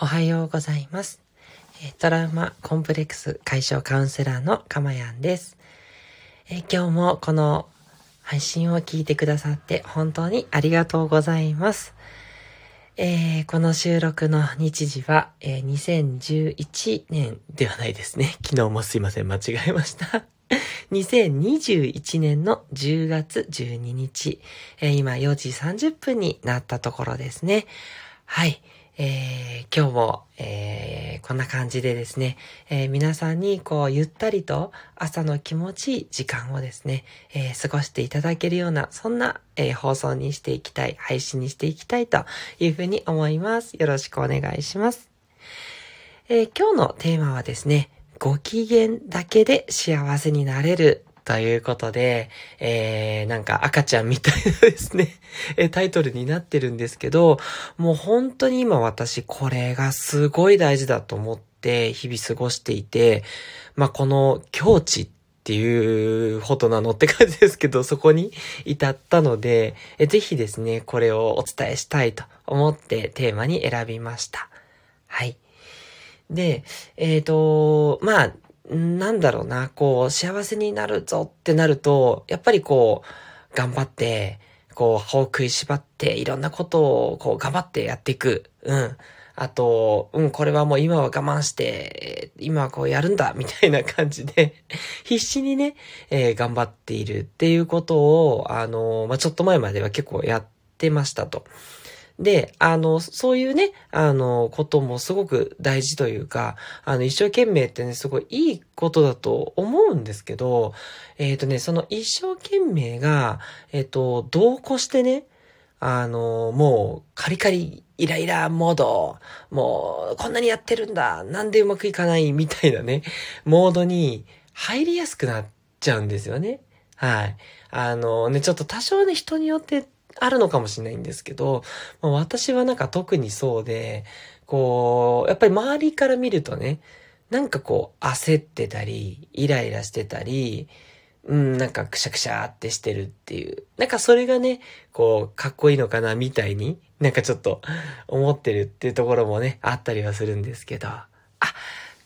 おはようございます。トラウマコンプレックス解消カウンセラーのかまやんです。今日もこの配信を聞いてくださって本当にありがとうございます。えー、この収録の日時は、えー、2011年ではないですね。昨日もすいません、間違えました。2021年の10月12日、えー、今4時30分になったところですね。はい。えー、今日も、えー、こんな感じでですね、えー、皆さんにこうゆったりと朝の気持ちいい時間をですね、え過ごしていただけるような、そんな、え放送にしていきたい、配信にしていきたいというふうに思います。よろしくお願いします。え今日のテーマはですね、ご機嫌だけで幸せになれるということで、えー、なんか赤ちゃんみたいなですねタイトルになってるんですけど、もう本当に今私これがすごい大事だと思って日々過ごしていて、まあ、この境地っていうほどなのって感じですけど、そこに至ったので、えぜひですね、これをお伝えしたいと思ってテーマに選びました。はい。で、えっ、ー、と、まあ、なんだろうな、こう、幸せになるぞってなると、やっぱりこう、頑張って、こう、歯を食いしばって、いろんなことを、こう、頑張ってやっていく。うん。あと、うん、これはもう今は我慢して、今はこうやるんだ、みたいな感じで必死にね、えー、頑張っているっていうことを、あのまあ、ちょっと前までは結構やってましたと。で、あの、そういうね、あの、こともすごく大事というか、あの、一生懸命ってね、すごいいいことだと思うんですけど、えっ、ー、とね、その一生懸命が、えっ、ー、と、同行してね、あの、もう、カリカリ、イライラモード、もう、こんなにやってるんだ、なんでうまくいかない、みたいなね、モードに入りやすくなっちゃうんですよね。はい。あのね、ちょっと多少ね、人によってあるのかもしれないんですけど、まあ、私はなんか特にそうで、こう、やっぱり周りから見るとね、なんかこう焦ってたり、イライラしてたり、うん、なんかくしゃくしゃってしてるっていう。なんかそれがね、こう、かっこいいのかなみたいに、なんかちょっと思ってるっていうところもね、あったりはするんですけど。あ、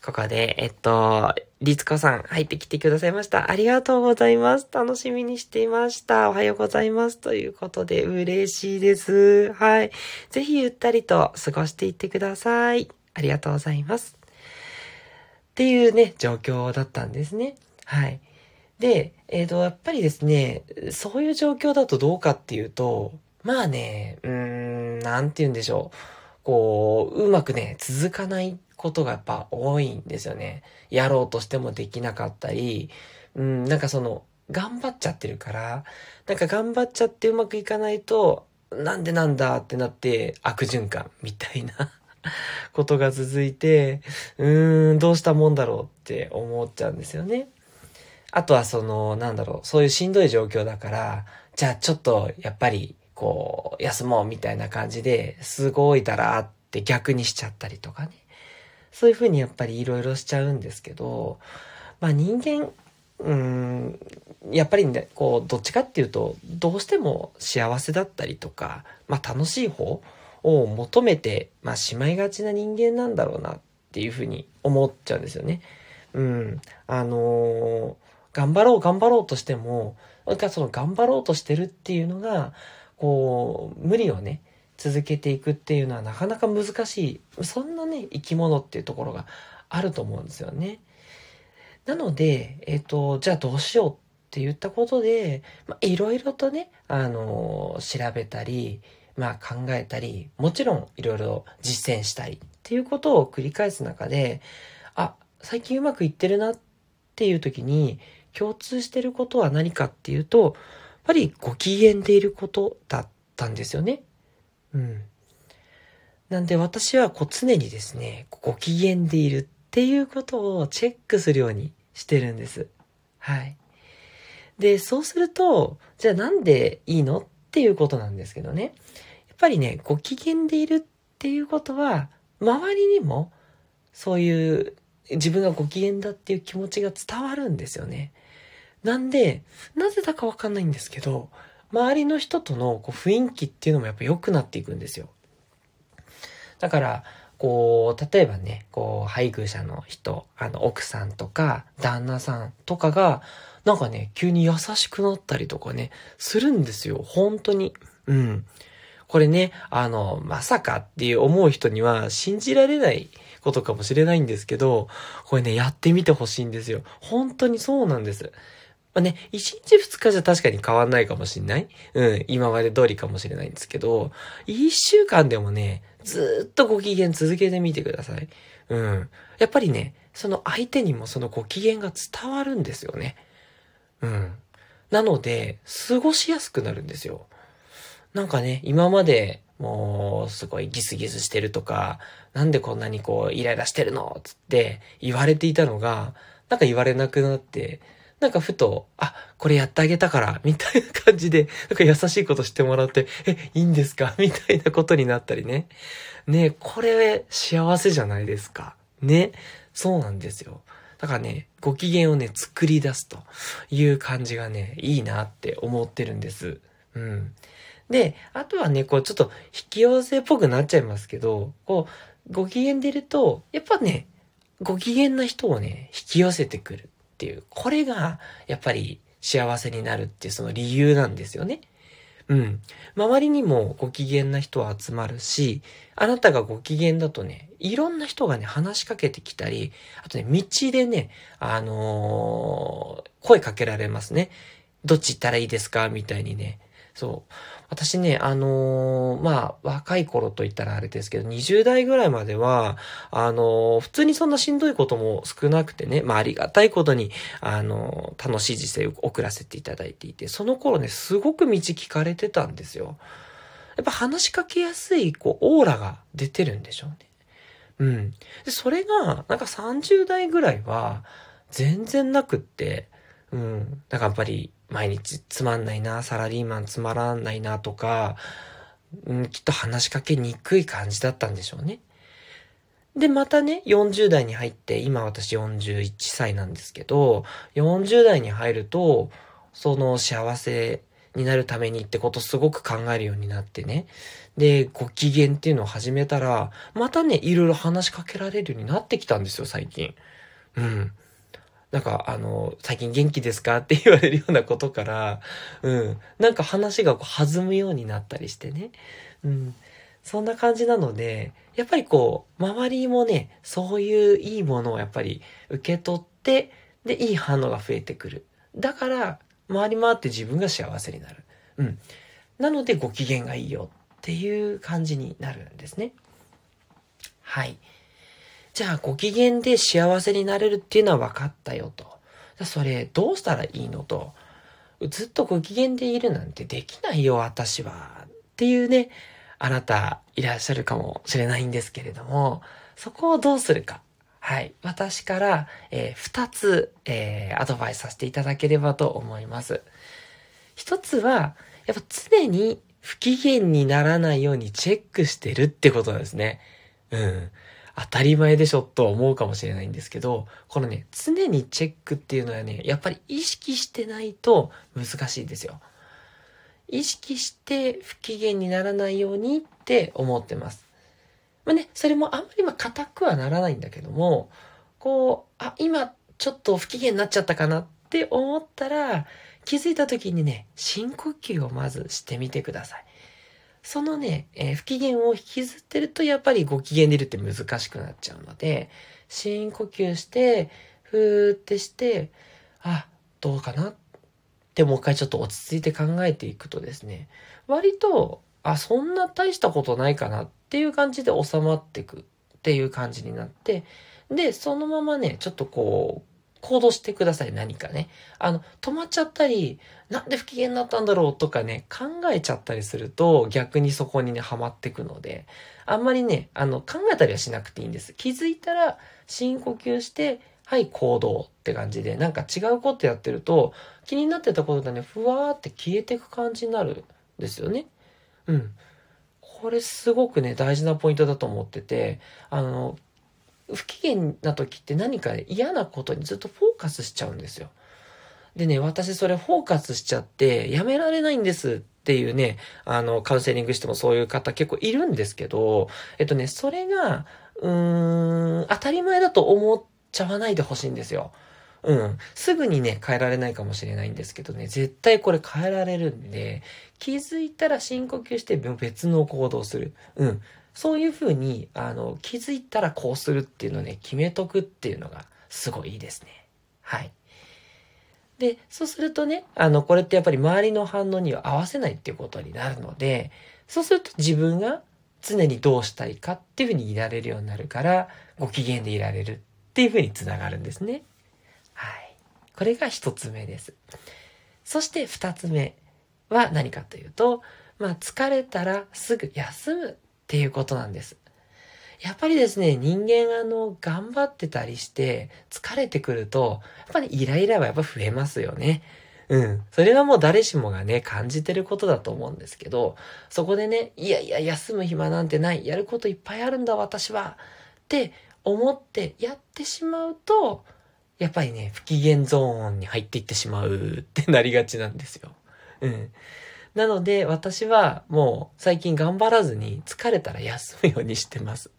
ここで、えっと、りつこさん入ってきてくださいました。ありがとうございます。楽しみにしていました。おはようございます。ということで、嬉しいです。はい。ぜひゆったりと過ごしていってください。ありがとうございます。っていうね、状況だったんですね。はい。で、えっ、ー、と、やっぱりですね、そういう状況だとどうかっていうと、まあね、うーん、なんて言うんでしょう。こう、うまくね、続かないことがやっぱ多いんですよね。やろうとしてもできなかったり、うん、なんかその、頑張っちゃってるから、なんか頑張っちゃってうまくいかないと、なんでなんだってなって悪循環みたいな ことが続いて、うーん、どうしたもんだろうって思っちゃうんですよね。あとはその、なんだろう、そういうしんどい状況だから、じゃあちょっとやっぱりこう、休もうみたいな感じで、すごいだらって逆にしちゃったりとかね。そういうふうにやっぱりいろいろしちゃうんですけど、まあ人間、うん、やっぱりね、こう、どっちかっていうと、どうしても幸せだったりとか、まあ楽しい方を求めて、まあしまいがちな人間なんだろうなっていうふうに思っちゃうんですよね。うん。あのー、頑張ろう頑張ろうとしても、なんかその頑張ろうとしてるっていうのが、こう、無理をね、続けていくっていうのはなかなか難しい。そんなね、生き物っていうところがあると思うんですよね。なので、えっ、と、じゃあどうしようって言ったことで、まあ、いろいろとね、あの調べたり、まあ考えたり、もちろんいろいろ実践したりっていうことを繰り返す中で、あ、最近うまくいってるなっていう時に共通してることは何かっていうと、やっぱりご機嫌でいることだったんですよね。うん。なんで私はこう常にですね、ご機嫌でいるっていうことをチェックするようにしてるんです。はい。で、そうすると、じゃあなんでいいのっていうことなんですけどね。やっぱりね、ご機嫌でいるっていうことは、周りにもそういう自分がご機嫌だっていう気持ちが伝わるんですよね。なんで、なぜだかわかんないんですけど、周りの人とのこう雰囲気っていうのもやっぱ良くなっていくんですよ。だから、こう、例えばね、こう、配偶者の人、あの、奥さんとか、旦那さんとかが、なんかね、急に優しくなったりとかね、するんですよ。本当に。うん。これね、あの、まさかっていう思う人には信じられないことかもしれないんですけど、これね、やってみてほしいんですよ。本当にそうなんです。まあね、1日2日じゃ確かに変わんないかもしんない？うん、今まで通りかもしれないんですけど、1週間でもね、ずっとご機嫌続けてみてください。うん。やっぱりね、その相手にもそのご機嫌が伝わるんですよね。うん。なので、過ごしやすくなるんですよ。なんかね、今まで、もう、すごいギスギスしてるとか、なんでこんなにこう、イライラしてるの？つって言われていたのが、なんか言われなくなって、なんかふと、あ、これやってあげたから、みたいな感じで、なんか優しいことしてもらって、え、いいんですか？みたいなことになったりね。ね、これ幸せじゃないですか？ね。そうなんですよ。だからね、ご機嫌をね、作り出すという感じがね、いいなって思ってるんです。うん。で、あとはね、こうちょっと引き寄せっぽくなっちゃいますけど、こう、ご機嫌でいると、やっぱね、ご機嫌な人をね、引き寄せてくる。っていう、これがやっぱり幸せになるっていうその理由なんですよね。うん。周りにもご機嫌な人は集まるし、あなたがご機嫌だとね、いろんな人がね、話しかけてきたり、あとね、道でね、あのー、声かけられますね。どっち行ったらいいですか？みたいにね。そう。私ね、あのー、まあ、若い頃と言ったらあれですけど、20代ぐらいまでは、あのー、普通にそんなしんどいことも少なくてね、まあ、ありがたいことに、あのー、楽しい人生を送らせていただいていて、その頃ね、すごく道聞かれてたんですよ。やっぱ話しかけやすい、こう、オーラが出てるんでしょうね。うん。で、それが、なんか30代ぐらいは、全然なくって、うん。だからやっぱり、毎日つまんないな、サラリーマンつまらないなとか、うん、きっと話しかけにくい感じだったんでしょうね。で、またね、40代に入って、今私41歳なんですけど、40代に入ると、その幸せになるためにってことすごく考えるようになってね。で、ご機嫌っていうのを始めたら、またね、いろいろ話しかけられるようになってきたんですよ、最近。うん。なんか、あの、最近元気ですかって言われるようなことから、うん。なんか話がこう弾むようになったりしてね。うん。そんな感じなので、やっぱりこう、周りもね、そういういいものをやっぱり受け取って、で、いい反応が増えてくる。だから、回り回って自分が幸せになる。うん。なので、ご機嫌がいいよっていう感じになるんですね。はい。じゃあご機嫌で幸せになれるっていうのは分かったよと。それどうしたらいいのと。ずっとご機嫌でいるなんてできないよ、私は。っていうね、あなたいらっしゃるかもしれないんですけれども、そこをどうするか。はい。私から、えー、二つ、えー、アドバイスさせていただければと思います。一つは、やっぱ常に不機嫌にならないようにチェックしてるってことですね。うん。当たり前でしょと思うかもしれないんですけど、このね、常にチェックっていうのはね、やっぱり意識してないと難しいんですよ。意識して不機嫌にならないようにって思ってます。まあね、それもあんまりま硬くはならないんだけども、こう、あ、今ちょっと不機嫌になっちゃったかなって思ったら、気づいた時にね、深呼吸をまずしてみてください。そのね、えー、不機嫌を引きずってるとやっぱりご機嫌でるって難しくなっちゃうので、深呼吸して、ふーってして、あ、どうかなってもう一回ちょっと落ち着いて考えていくとですね、割と、あ、そんな大したことないかなっていう感じで収まっていくっていう感じになって、で、そのままね、ちょっとこう、行動してください、何かね。あの、止まっちゃったり、なんで不機嫌になったんだろうとかね、考えちゃったりすると、逆にそこにね、ハマってくので、あんまりね、あの、考えたりはしなくていいんです。気づいたら、深呼吸して、はい、行動って感じで、なんか違うことやってると、気になってたことがね、ふわーって消えてく感じになるんですよね。うん。これすごくね、大事なポイントだと思ってて、あの、不機嫌な時って何か嫌なことにずっとフォーカスしちゃうんですよ。でね、私それフォーカスしちゃってやめられないんですっていうね、あの、カウンセリングしてもそういう方結構いるんですけど、えっとね、それが、うーん、当たり前だと思っちゃわないでほしいんですよ。うん。すぐにね、変えられないかもしれないんですけどね、絶対これ変えられるんで、気づいたら深呼吸して別の行動する。うん。そういうふうに、あの、気づいたらこうするっていうのをね、決めとくっていうのがすごいいいですね。はい。で、そうするとね、あの、これってやっぱり周りの反応には合わせないっていうことになるので、そうすると自分が常にどうしたいかっていうふうにいられるようになるから、ご機嫌でいられるっていうふうにつながるんですね。はい。これが一つ目です。そして二つ目は何かというと、まあ疲れたらすぐ休むっていうことなんです。やっぱりですね、人間あの、頑張ってたりして、疲れてくると、やっぱりイライラはやっぱ増えますよね。うん。それはもう誰しもがね、感じてることだと思うんですけど、そこでね、いやいや、休む暇なんてない。やることいっぱいあるんだ、私は。って思ってやってしまうと、やっぱりね、不機嫌ゾーンに入っていってしまうってなりがちなんですよ。うん。なので、私はもう最近頑張らずに疲れたら休むようにしてます。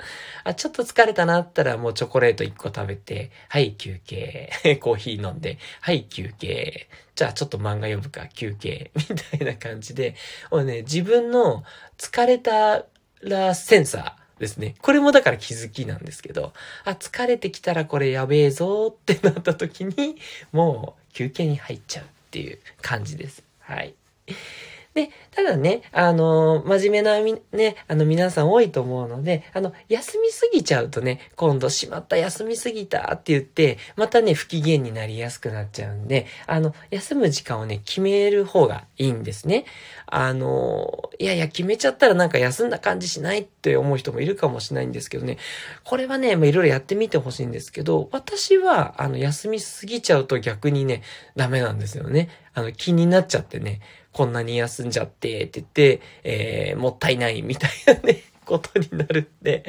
あ、ちょっと疲れたなったらもうチョコレート1個食べて、はい、休憩。コーヒー飲んで、はい、休憩。じゃあちょっと漫画読むか、休憩。みたいな感じで、もうね、自分の疲れたらセンサー、ですね。これもだから気づきなんですけど、あ、疲れてきたらこれやべえぞってなった時に、もう休憩に入っちゃうっていう感じです。はい。で、ただね、あの、真面目なみ、ね、あの、皆さん多いと思うので、あの、休みすぎちゃうとね、今度しまった休みすぎたって言って、またね、不機嫌になりやすくなっちゃうんで、あの、休む時間をね、決める方がいいんですね。あの、いやいや、決めちゃったらなんか休んだ感じしないって思う人もいるかもしれないんですけどね、これはね、まあ、いろいろやってみてほしいんですけど、私は、あの、休みすぎちゃうと逆にね、ダメなんですよね。あの、気になっちゃってね、こんなに休んじゃって、って言って、えー、もったいないみたいなね、ことになるんで、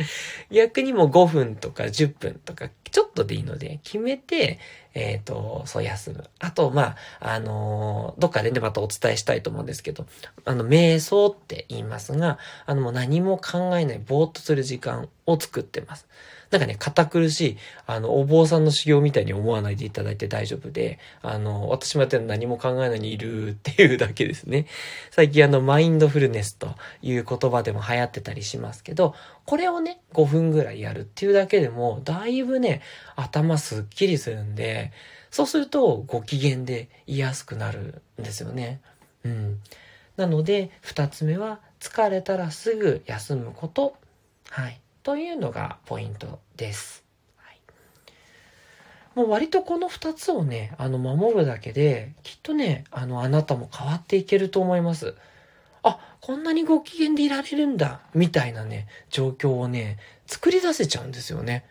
逆にも5分とか10分とか、ちょっとでいいので、決めて、えっ、ー、と、そう休む。あと、まあ、あのー、どっかでね、またお伝えしたいと思うんですけど、あの、瞑想って言いますが、あの、もう何も考えない、ぼーっとする時間を作ってます。なんかね、堅苦しい、あの、お坊さんの修行みたいに思わないでいただいて大丈夫で、あの、私もやってるの何も考えないにいるっていうだけですね。最近あの、マインドフルネスという言葉でも流行ってたりしますけど、これをね、5分ぐらいやるっていうだけでも、だいぶね、頭すっきりするんで、そうするとご機嫌でいやすくなるんですよね。うん。なので、二つ目は、疲れたらすぐ休むこと。はい。というのがポイントです。もう割とこの2つをね、あの、守るだけで、きっとね、あの、あなたも変わっていけると思います。あ、こんなにご機嫌でいられるんだ、みたいなね、状況をね、作り出せちゃうんですよね。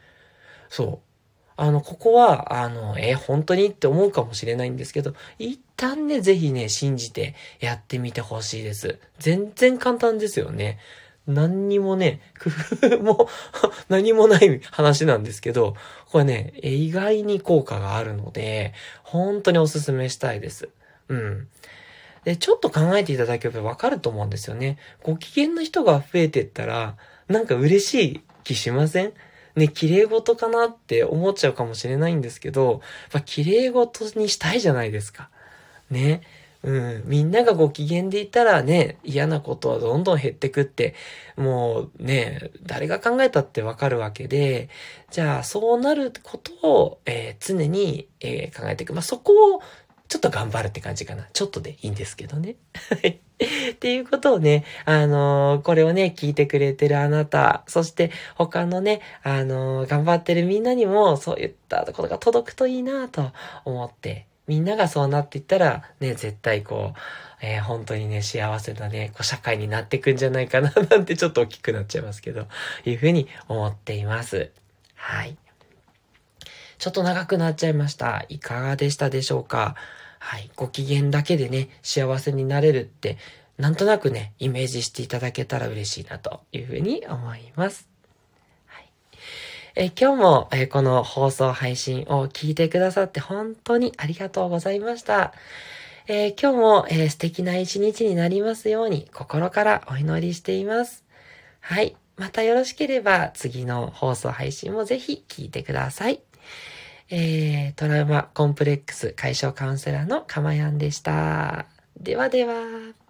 そう。あの、ここは、あの、え、本当にって思うかもしれないんですけど、一旦ね、ぜひね、信じてやってみてほしいです。全然簡単ですよね。何にもね、工夫も 何もない話なんですけど、これね、意外に効果があるので、本当にお勧めしたいです。うん。で、ちょっと考えていただければわかると思うんですよね。ご機嫌な人が増えてったら、なんか嬉しい気しません？ね、綺麗事かなって思っちゃうかもしれないんですけど、やっぱ綺麗事にしたいじゃないですか。ね。うん、みんながご機嫌でいたらね、嫌なことはどんどん減ってくって、もうね、誰が考えたってわかるわけで、じゃあそうなることを、えー、常に、えー、考えていく。まあ、そこをちょっと頑張るって感じかな。ちょっとでいいんですけどね。っていうことをね、あのー、これをね、聞いてくれてるあなた、そして他のね、あのー、頑張ってるみんなにもそういったことが届くといいなと思ってみんながそうなっていったら、ね、絶対こう、えー、本当にね、幸せなね、こう社会になっていくんじゃないかな、なんてちょっと大きくなっちゃいますけど、いうふうに思っています。はい。ちょっと長くなっちゃいました。いかがでしたでしょうか？はい。ご機嫌だけでね、幸せになれるって、なんとなくね、イメージしていただけたら嬉しいなというふうに思います。はいえ今日も、えこの放送配信を聞いてくださって本当にありがとうございました。えー、今日も、えー、素敵な一日になりますように心からお祈りしています。はい。またよろしければ次の放送配信もぜひ聞いてください。えー、トラウマコンプレックス解消カウンセラーのかまやんでした。ではでは。